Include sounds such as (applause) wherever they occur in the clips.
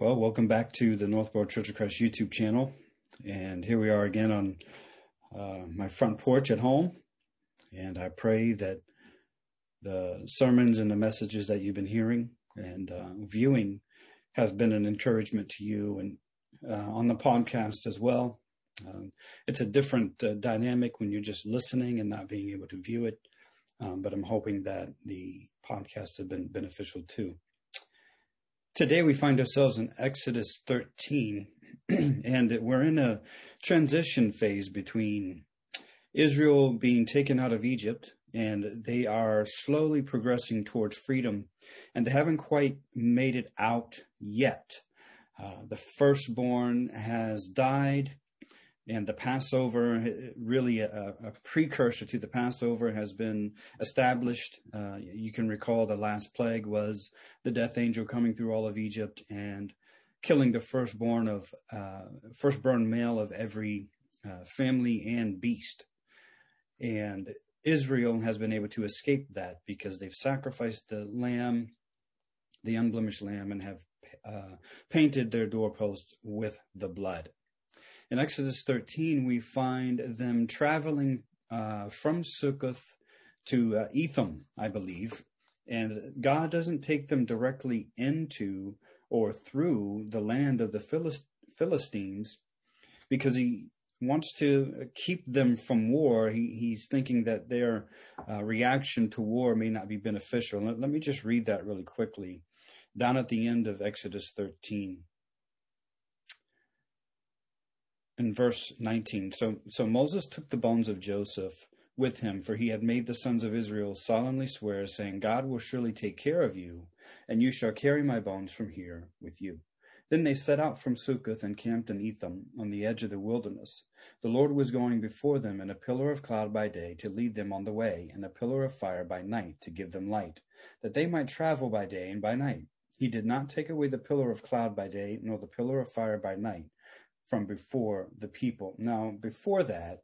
Well, welcome back to the Northborough Church of Christ YouTube channel. And here we are again on uh, my front porch at home. And I pray that the sermons and the messages that you've been hearing and uh, viewing have been an encouragement to you and uh, on the podcast as well. Um, it's a different uh, dynamic when you're just listening and not being able to view it. Um, but I'm hoping that the podcasts have been beneficial too. Today we find ourselves in Exodus 13, (clears throat) and we're in a transition phase between Israel being taken out of Egypt, and they are slowly progressing towards freedom, and they haven't quite made it out yet. Uh, the firstborn has died, and the Passover, really a, a, precursor to the Passover, has been established. Uh, you can recall the last plague was the death angel coming through all of Egypt and killing the firstborn of uh, firstborn male of every uh, family and beast. And Israel has been able to escape that because they've sacrificed the lamb, the unblemished lamb, and have uh, painted their doorposts with the blood. In Exodus 13, we find them traveling uh, from Sukkoth to uh, Etham, I believe, and God doesn't take them directly into or through the land of the Philist- Philistines because he wants to keep them from war. He, he's thinking that their uh, reaction to war may not be beneficial. Let, let me just read that really quickly. Down at the end of Exodus 13 in verse 19. So, so Moses took the bones of Joseph with him, for he had made the sons of Israel solemnly swear, saying, God will surely take care of you, and you shall carry my bones from here with you. Then they set out from Succoth and camped in Etham on the edge of the wilderness. The Lord was going before them in a pillar of cloud by day to lead them on the way, and a pillar of fire by night to give them light, that they might travel by day and by night. He did not take away the pillar of cloud by day, nor the pillar of fire by night from before the people. Now, before that,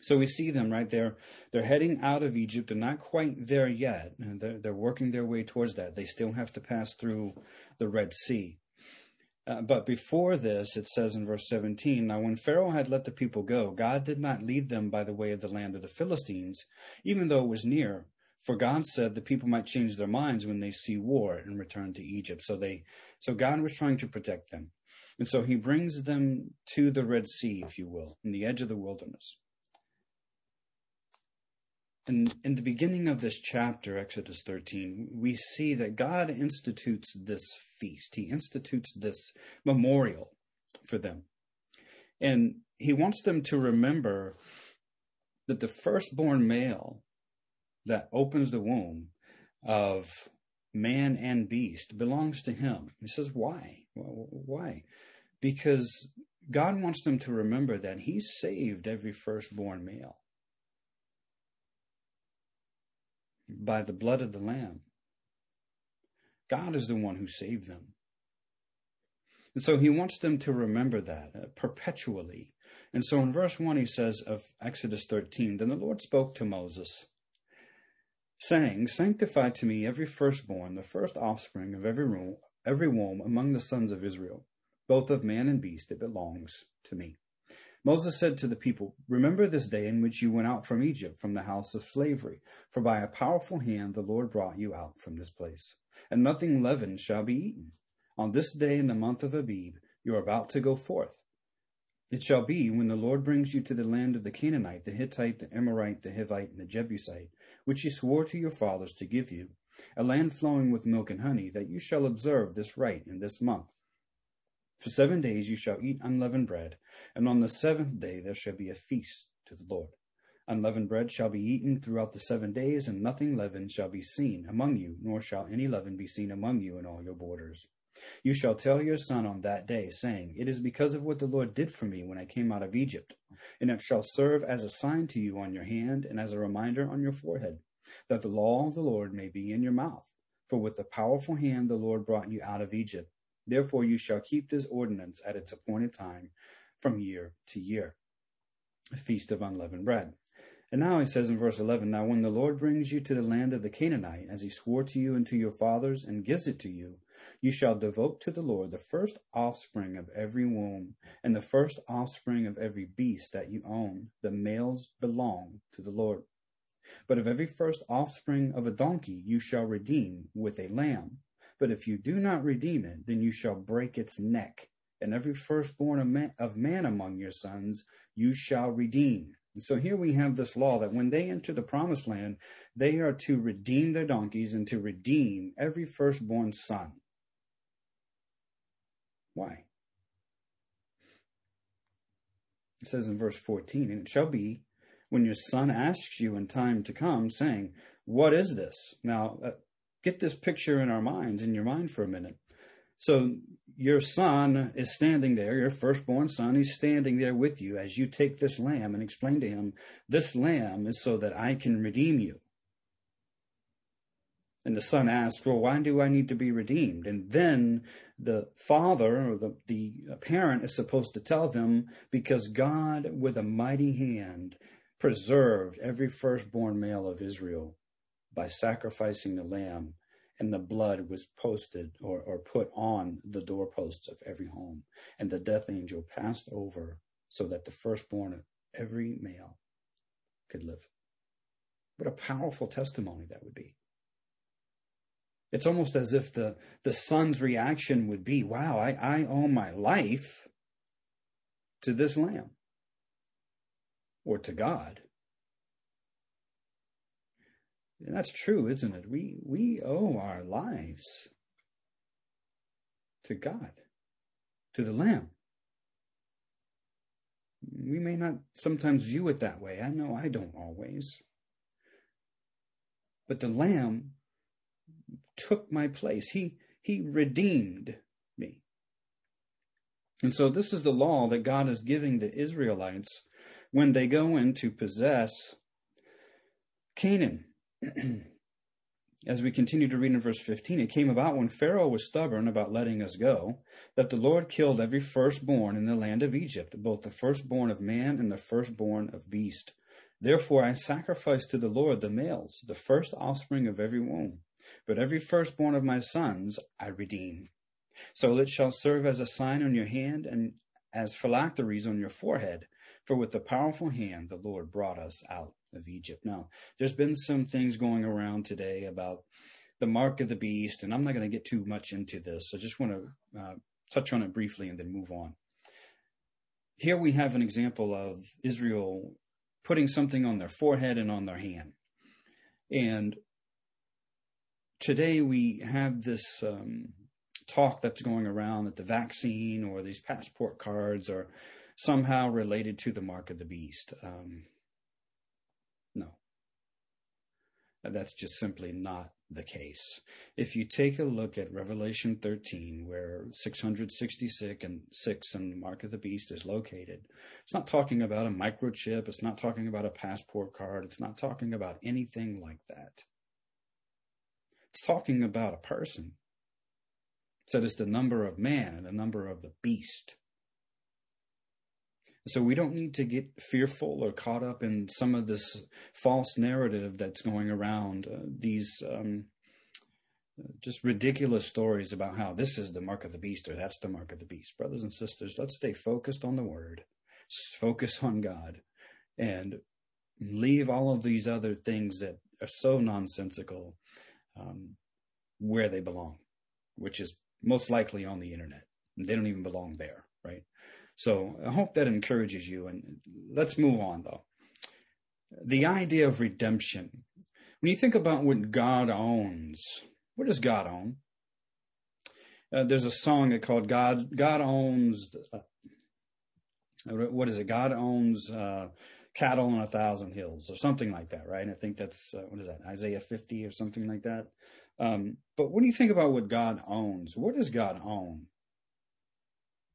so we see them right there. They're heading out of Egypt. They're not quite there yet. They're, they're working their way towards that. They still have to pass through the Red Sea. Uh, but before this, it says in verse 17 Now, when Pharaoh had let the people go, God did not lead them by the way of the land of the Philistines, even though it was near. For God said the people might change their minds when they see war and return to Egypt. So they, so God was trying to protect them. And so he brings them to the Red Sea, if you will, in the edge of the wilderness. And in the beginning of this chapter, Exodus 13, we see that God institutes this feast. He institutes this memorial for them. And he wants them to remember that the firstborn male that opens the womb of man and beast belongs to him. He says, why? Why? Because God wants them to remember that He saved every firstborn male by the blood of the Lamb. God is the one who saved them. And so He wants them to remember that uh, perpetually. And so in verse 1, He says of Exodus 13 Then the Lord spoke to Moses saying, Sanctify to me every firstborn, the first offspring of every every womb among the sons of Israel, both of man and beast, it belongs to me. Moses said to the people, Remember this day in which you went out from Egypt, from the house of slavery, for by a powerful hand the Lord brought you out from this place. And nothing leavened shall be eaten. On this day in the month of Abib, you are about to go forth. It shall be when the Lord brings you to the land of the Canaanite, the Hittite, the Amorite, the Hivite, and the Jebusite, which he swore to your fathers to give you, a land flowing with milk and honey, that you shall observe this rite in this month. For seven days you shall eat unleavened bread, and on the seventh day there shall be a feast to the Lord. Unleavened bread shall be eaten throughout the seven days, and nothing leavened shall be seen among you, nor shall any leaven be seen among you in all your borders. You shall tell your son on that day, saying, It is because of what the Lord did for me when I came out of Egypt. And it shall serve as a sign to you on your hand and as a reminder on your forehead, that the law of the Lord may be in your mouth. For with a powerful hand the Lord brought you out of Egypt. Therefore you shall keep this ordinance at its appointed time from year to year. A feast of unleavened bread. And now he says in verse 11, Now when the Lord brings you to the land of the Canaanite, as he swore to you and to your fathers, and gives it to you, you shall devote to the Lord the first offspring of every womb, and the first offspring of every beast that you own. The males belong to the Lord. But of every first offspring of a donkey you shall redeem with a lamb. But if you do not redeem it, then you shall break its neck. And every firstborn of man, of man among your sons you shall redeem. And so here we have this law that when they enter the promised land, they are to redeem their donkeys and to redeem every firstborn son. Why? It says in verse 14, and it shall be when your son asks you in time to come, saying, What is this? Now, uh, get this picture in our minds, in your mind for a minute. So your son is standing there, your firstborn son, he's standing there with you as you take this lamb and explain to him, This lamb is so that I can redeem you. And the son asks, Well, why do I need to be redeemed? And then the father or the, the parent is supposed to tell them, Because God, with a mighty hand, preserved every firstborn male of Israel by sacrificing the lamb and the blood was posted or, or put on the doorposts of every home. And the death angel passed over so that the firstborn of every male could live. What a powerful testimony that would be. It's almost as if the, the son's reaction would be, wow, I, I owe my life to this lamb or to God. And that's true, isn't it? We we owe our lives to God, to the Lamb. We may not sometimes view it that way. I know I don't always. But the Lamb took my place. He he redeemed me. And so this is the law that God is giving the Israelites when they go in to possess Canaan. (clears throat) As we continue to read in verse 15, it came about when Pharaoh was stubborn about letting us go, that the Lord killed every firstborn in the land of Egypt, both the firstborn of man and the firstborn of beast. Therefore I sacrifice to the Lord the males, the first offspring of every womb. But every firstborn of my sons I redeem. So it shall serve as a sign on your hand and as phylacteries on your forehead. For with the powerful hand the Lord brought us out of Egypt. Now, there's been some things going around today about the mark of the beast, and I'm not going to get too much into this. I just want to uh, touch on it briefly and then move on. Here we have an example of Israel putting something on their forehead and on their hand. And today we have this um, talk that's going around that the vaccine or these passport cards are somehow related to the mark of the beast. Um, no. Uh, that's just simply not the case. If you take a look at Revelation 13, where 666 and 6 and the Mark of the Beast is located, it's not talking about a microchip. It's not talking about a passport card. It's not talking about anything like that. It's talking about a person. So it's the number of man and the number of the beast. So we don't need to get fearful or caught up in some of this false narrative that's going around. Uh, these um, just ridiculous stories about how this is the mark of the beast or that's the mark of the beast. Brothers and sisters, let's stay focused on the word, focus on God, and leave all of these other things that are so nonsensical um, where they belong, which is most likely on the internet. They don't even belong there, right? So I hope that encourages you. And let's move on, though. The idea of redemption. When you think about what God owns, what does God own? Uh, there's a song called "God." God owns. Uh, what is it? God owns uh, cattle on a thousand hills, or something like that, right? And I think that's uh, what is that? Isaiah 50 or something like that. Um, but when you think about what God owns, what does God own?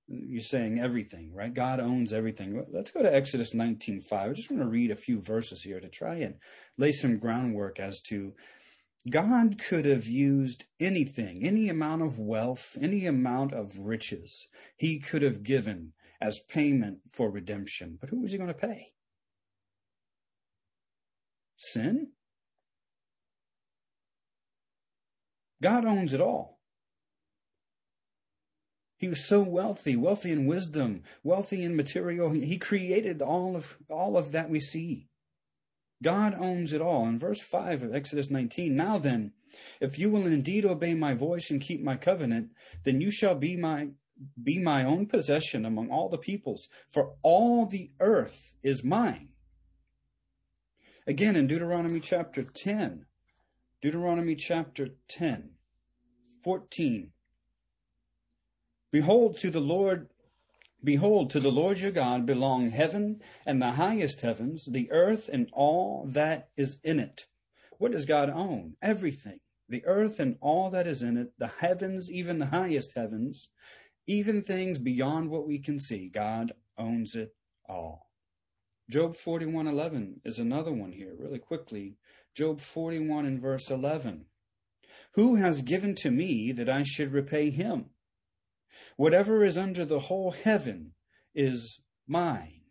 You're saying everything, right? God owns everything. Let's go to Exodus 19:5. I just want to read a few verses here to try and lay some groundwork as to God could have used anything, any amount of wealth, any amount of riches he could have given as payment for redemption. But who was he going to pay? sin? God owns it all. He was so wealthy, wealthy in wisdom, wealthy in material. He created all of all of that we see. God owns it all. In verse 5 of Exodus 19, now then, if you will indeed obey my voice and keep my covenant, then you shall be my be my own possession among all the peoples, for all the earth is mine. Again in Deuteronomy chapter 10, Deuteronomy chapter 10, 14. Behold, to the Lord, behold, to the Lord your God belong heaven and the highest heavens, the earth and all that is in it. What does God own? Everything. The earth and all that is in it, the heavens, even the highest heavens, even things beyond what we can see. God owns it all. Job 41:11 is another one here, really quickly. Job 41 and verse 11. Who has given to me that I should repay him? Whatever is under the whole heaven is mine.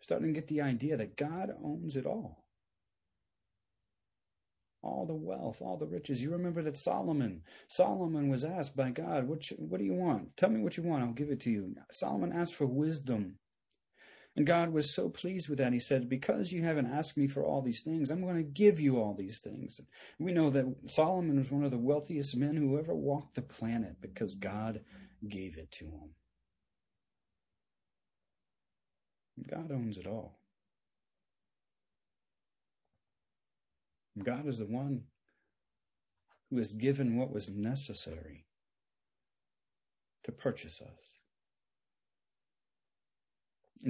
Starting to get the idea that God owns it all. All the wealth, all the riches. You remember that Solomon, Solomon was asked by God, what, what do you want? Tell me what you want, I'll give it to you. Solomon asked for wisdom. And God was so pleased with that. He said, Because you haven't asked me for all these things, I'm going to give you all these things. We know that Solomon was one of the wealthiest men who ever walked the planet because God gave it to him. God owns it all. God is the one who has given what was necessary to purchase us.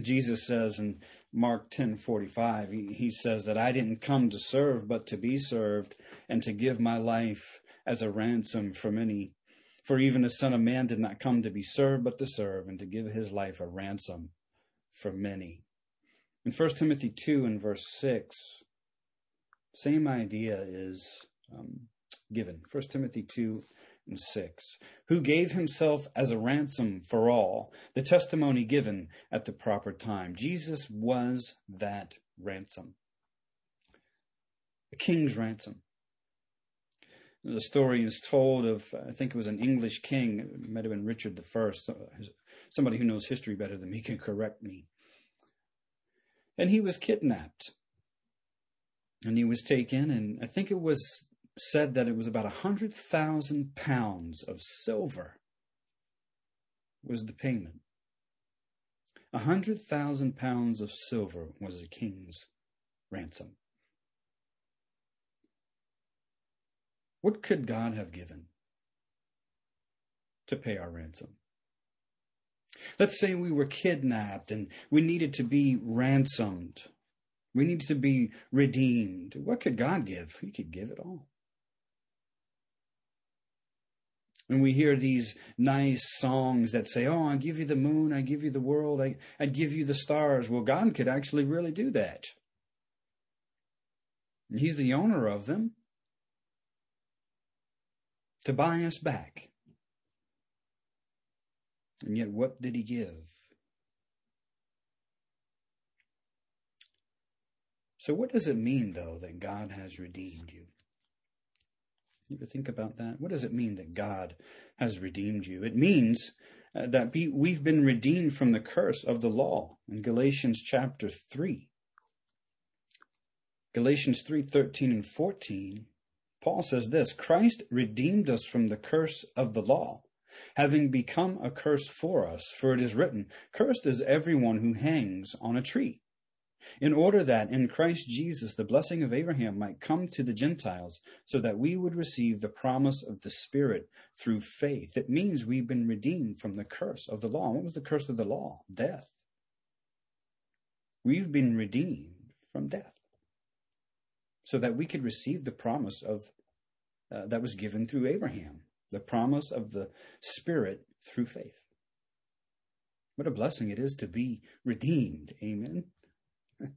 Jesus says in Mark 10:45 he, he says that I didn't come to serve but to be served and to give my life as a ransom for many for even the son of man did not come to be served but to serve and to give his life a ransom for many in 1 Timothy 2 and verse 6 same idea is um, given 1 Timothy 2 and 6, who gave himself as a ransom for all, the testimony given at the proper time. Jesus was that ransom, the king's ransom. The story is told of, I think it was an English king, it might have been Richard I. Somebody who knows history better than me can correct me. And he was kidnapped. And he was taken, and I think it was said that it was about a hundred thousand pounds of silver was the payment. A hundred thousand pounds of silver was the king's ransom. What could God have given to pay our ransom? Let's say we were kidnapped and we needed to be ransomed. We needed to be redeemed. What could God give? He could give it all. And we hear these nice songs that say, Oh, I give you the moon, I give you the world, I, I give you the stars. Well, God could actually really do that. And He's the owner of them to buy us back. And yet, what did He give? So, what does it mean, though, that God has redeemed you? You ever think about that? What does it mean that God has redeemed you? It means uh, that be, we've been redeemed from the curse of the law in Galatians chapter 3. Galatians 3 13 and 14, Paul says this Christ redeemed us from the curse of the law, having become a curse for us. For it is written, Cursed is everyone who hangs on a tree in order that in Christ Jesus the blessing of Abraham might come to the Gentiles, so that we would receive the promise of the Spirit through faith. It means we've been redeemed from the curse of the law. What was the curse of the law? Death. We've been redeemed from death, so that we could receive the promise of uh, that was given through Abraham, the promise of the Spirit through faith. What a blessing it is to be redeemed. Amen. (laughs)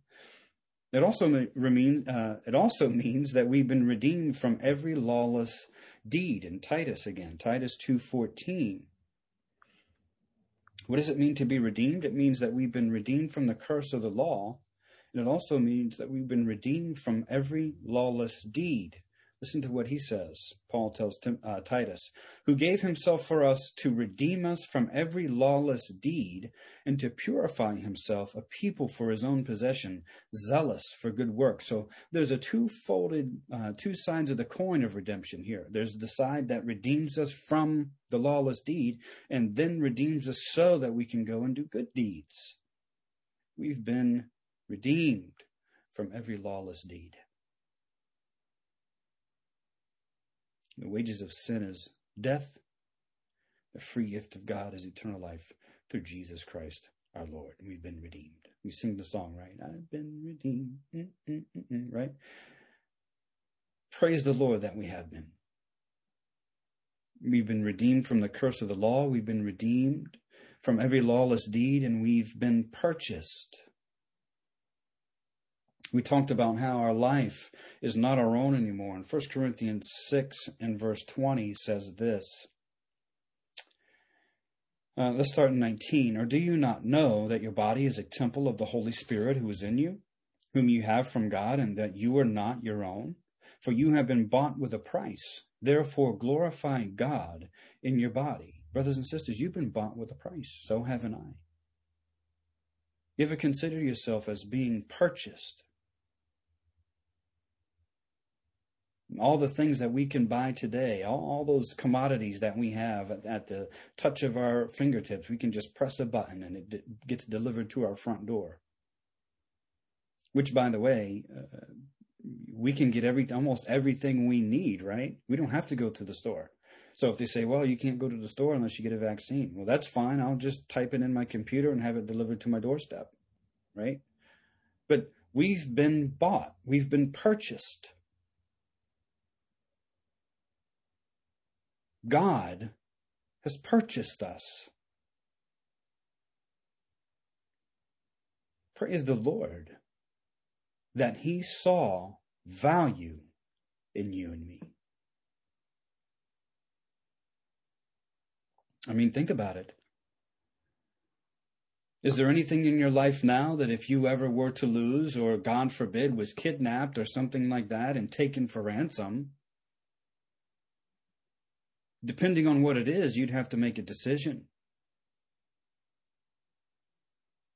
It also, mean, uh, it also means that we've been redeemed from every lawless deed. In Titus again, Titus 2.14. What does it mean to be redeemed? It means that we've been redeemed from the curse of the law And it also means that we've been redeemed from every lawless deed. Listen to what he says. Paul tells Tim, uh, Titus, who gave himself for us to redeem us from every lawless deed and to purify himself a people for his own possession, zealous for good works. So there's a two-folded, uh, two sides of the coin of redemption here. There's the side that redeems us from the lawless deed and then redeems us so that we can go and do good deeds. We've been redeemed from every lawless deed. The wages of sin is death. The free gift of God is eternal life through Jesus Christ our Lord. And we've been redeemed. We sing the song, right? I've been redeemed, Mm-mm-mm-mm, right? Praise the Lord that we have been. We've been redeemed from the curse of the law. We've been redeemed from every lawless deed, and we've been purchased we talked about how our life is not our own anymore. And 1 Corinthians 6 and verse 20 says this. Uh, let's start in 19. Or do you not know that your body is a temple of the Holy Spirit who is in you, whom you have from God, and that you are not your own? For you have been bought with a price. Therefore, glorify God in your body. Brothers and sisters, you've been bought with a price. So haven't I. If you ever consider yourself as being purchased all the things that we can buy today, all, all those commodities that we have at, at, the touch of our fingertips, we can just press a button and it d- gets delivered to our front door. Which, by the way, uh, we can get every almost everything we need, right? We don't have to go to the store. So if they say, well, you can't go to the store unless you get a vaccine, well, that's fine. I'll just type it in my computer and have it delivered to my doorstep, right? But we've been bought, we've been purchased God has purchased us. Praise the Lord that He saw value in you and me. I mean, think about it. Is there anything in your life now that if you ever were to lose, or God forbid, was kidnapped or something like that and taken for ransom, depending on what it is, you'd have to make a decision.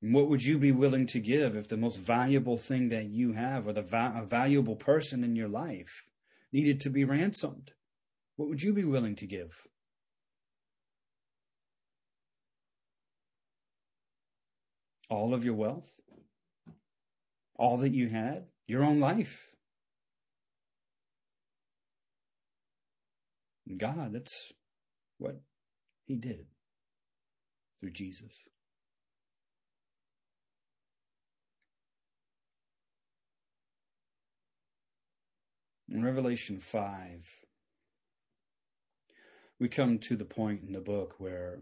What would you be willing to give if the most valuable thing that you have or the va- valuable person in your life needed to be ransomed? What would you be willing to give? All of your wealth? All that you had? Your own life? God, that's what He did through Jesus. In Revelation 5, we come to the point in the book where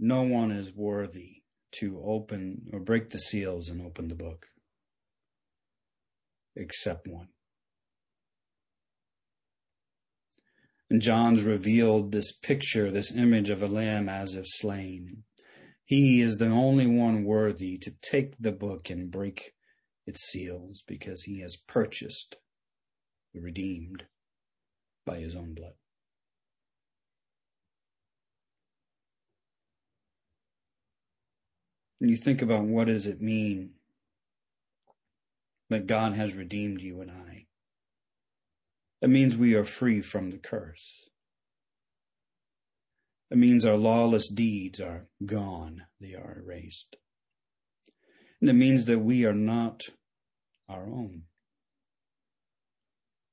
no one is worthy to open or break the seals and open the book except one. And John's revealed this picture, this image of a lamb as if slain. He is the only one worthy to take the book and break its seals because he has purchased the redeemed by his own blood. And you think about what does it mean that God has redeemed you and I. It means we are free from the curse. It means our lawless deeds are gone, they are erased. And it means that we are not our own.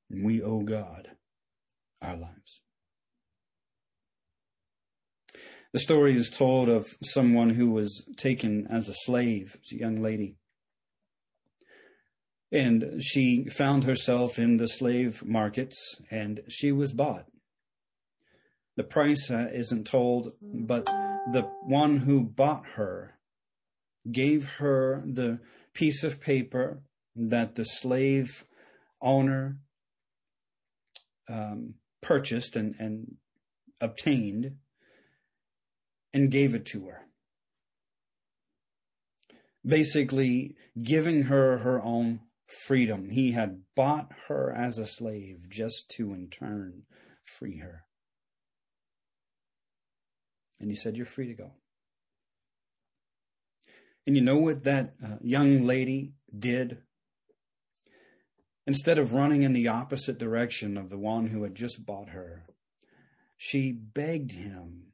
And we owe God our lives. The story is told of someone who was taken as a slave, it's a young lady. And she found herself in the slave markets and she was bought. The price uh, isn't told, but the one who bought her gave her the piece of paper that the slave owner um, purchased and, and obtained and gave it to her. basically giving her her own freedom. He had bought her as a slave just to in turn free her. And he said, You're free to go. And you know what that uh, young lady did? Instead of running in the opposite direction of the one who had just bought her, she begged him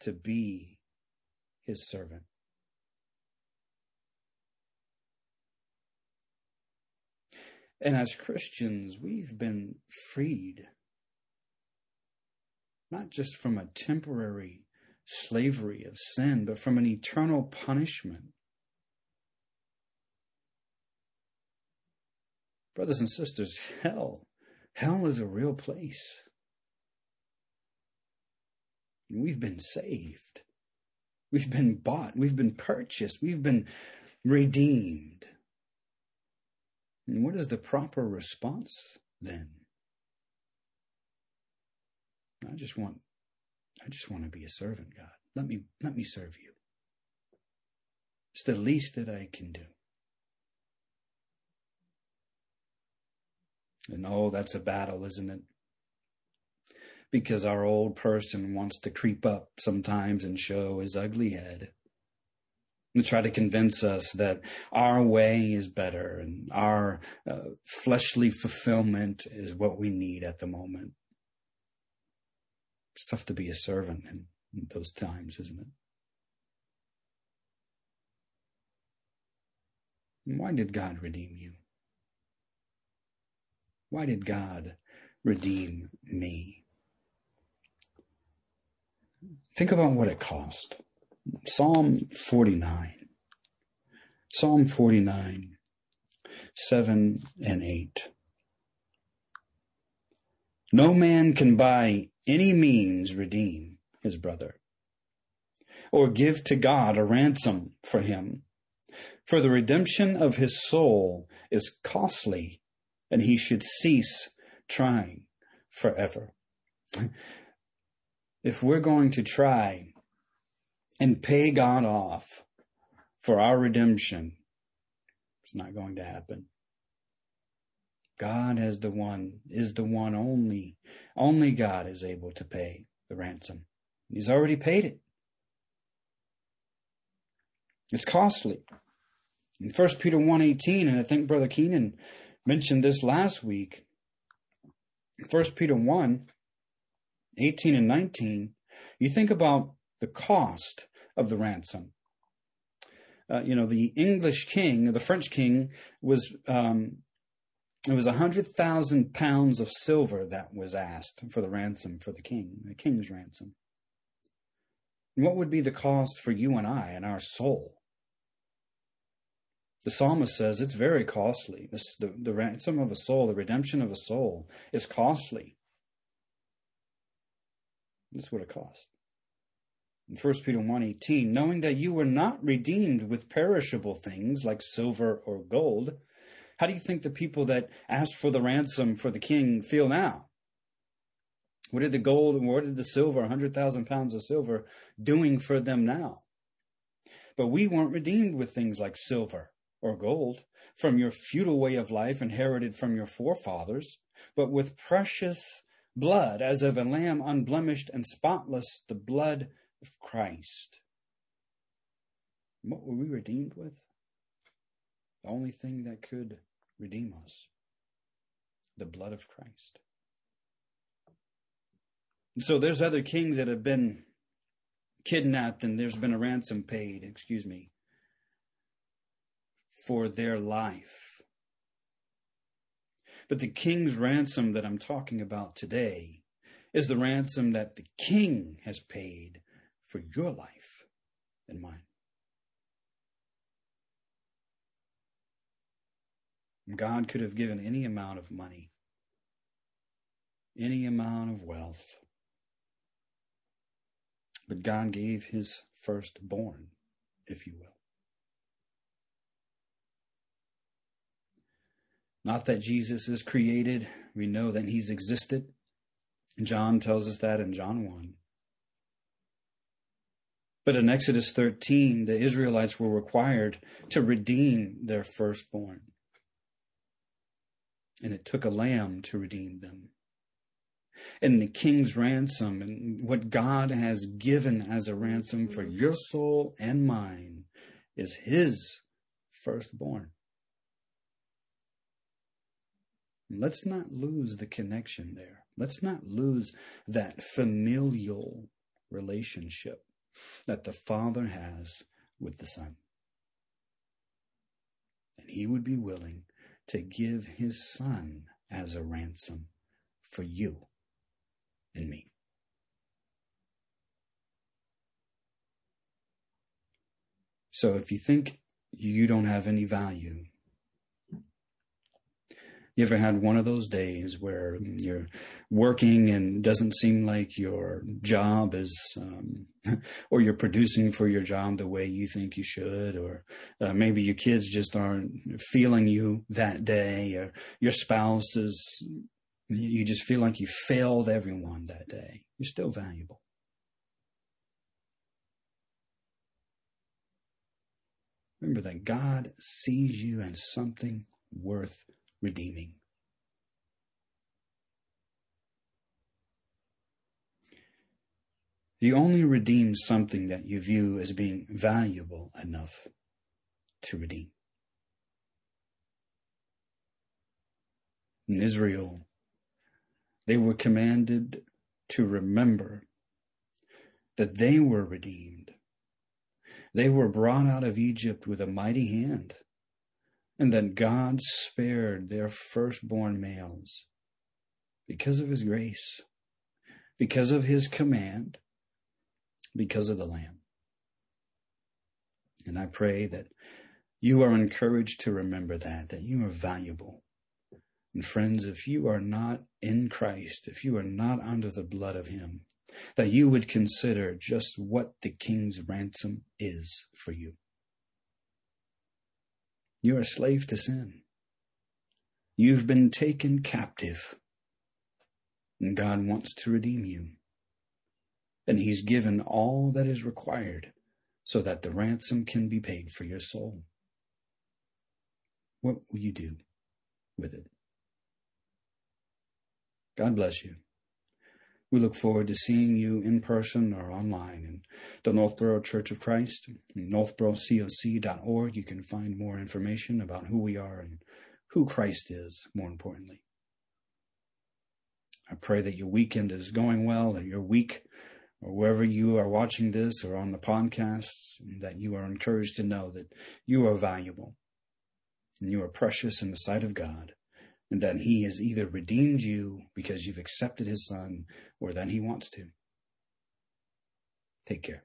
to be his servant. And as Christians, we've been freed not just from a temporary slavery of sin, but from an eternal punishment. Brothers and sisters, hell, hell is a real place. We've been saved. We've been bought. We've been purchased. We've been redeemed. And what is the proper response then? I just want I just want to be a servant, God. Let me let me serve you. It's the least that I can do. And oh, that's a battle, isn't it? Because our old person wants to creep up sometimes and show his ugly head and try to convince us that our way is better and our uh, fleshly fulfillment is what we need at the moment. It's tough to be a servant in, in those times, isn't it? why did God redeem you? Why did God redeem me? Think about what it cost. Psalm 49. Psalm 49, 7 and 8. No man can by any means redeem his brother or give to God a ransom for him. For the redemption of his soul is costly and he should cease trying forever. If we're going to try and pay God off for our redemption, it's not going to happen. God is the one, is the one only, only God is able to pay the ransom. He's already paid it. It's costly. In 1 Peter 1.18, and I think Brother Keenan mentioned this last week, 1 Peter 1, 18 and 19, you think about the cost of the ransom. Uh, you know, the English king, the French king, was um, it was a hundred thousand pounds of silver that was asked for the ransom for the king, the king's ransom. And what would be the cost for you and I and our soul? The psalmist says it's very costly. This, the, the ransom of a soul, the redemption of a soul, is costly. That's what it costs in 1 Peter 1:18, knowing that you were not redeemed with perishable things like silver or gold. How do you think the people that asked for the ransom for the king feel now? What did the gold and what did the silver, 100,000 pounds of silver, doing for them now? But we weren't redeemed with things like silver or gold from your feudal way of life inherited from your forefathers, but with precious blood as of a lamb unblemished and spotless, the blood of Christ. What were we redeemed with? The only thing that could redeem us the blood of Christ. So there's other kings that have been kidnapped and there's been a ransom paid, excuse me, for their life. But the king's ransom that I'm talking about today is the ransom that the king has paid for your life and mine. God could have given any amount of money, any amount of wealth, but God gave his firstborn, if you will. Not that Jesus is created, we know that he's existed. John tells us that in John 1. But in Exodus 13, the Israelites were required to redeem their firstborn. And it took a lamb to redeem them. And the king's ransom and what God has given as a ransom for your soul and mine is his firstborn. Let's not lose the connection there. Let's not lose that familial relationship that the Father has with the Son. And He would be willing to give His Son as a ransom for you and me. So if you think you don't have any value, you ever had one of those days where you're working and doesn't seem like your job is, um, (laughs) or you're producing for your job the way you think you should, or uh, maybe your kids just aren't feeling you that day, or your spouse is, you just feel like you failed everyone that day. You're still valuable. Remember that God sees you as something worth redeeming. You only redeem something that you view as being valuable enough to redeem. In Israel, they were commanded to remember that they were redeemed. They were brought out of Egypt with a mighty hand and that God spared their firstborn males because of his grace, because of his command, because of the Lamb. And I pray that you are encouraged to remember that, that you are valuable. And friends, if you are not in Christ, if you are not under the blood of him, that you would consider just what the king's ransom is for you. You're a slave to sin. You've been taken captive. And God wants to redeem you. And He's given all that is required so that the ransom can be paid for your soul. What will you do with it? God bless you. We look forward to seeing you in person or online in the Northborough Church of Christ, northboroughcoc.org. You can find more information about who we are and who Christ is, more importantly. I pray that your weekend is going well, that your week, or wherever you are watching this or on the podcasts, that you are encouraged to know that you are valuable and you are precious in the sight of God and that he has either redeemed you because you've accepted his son or then he wants to. Take care.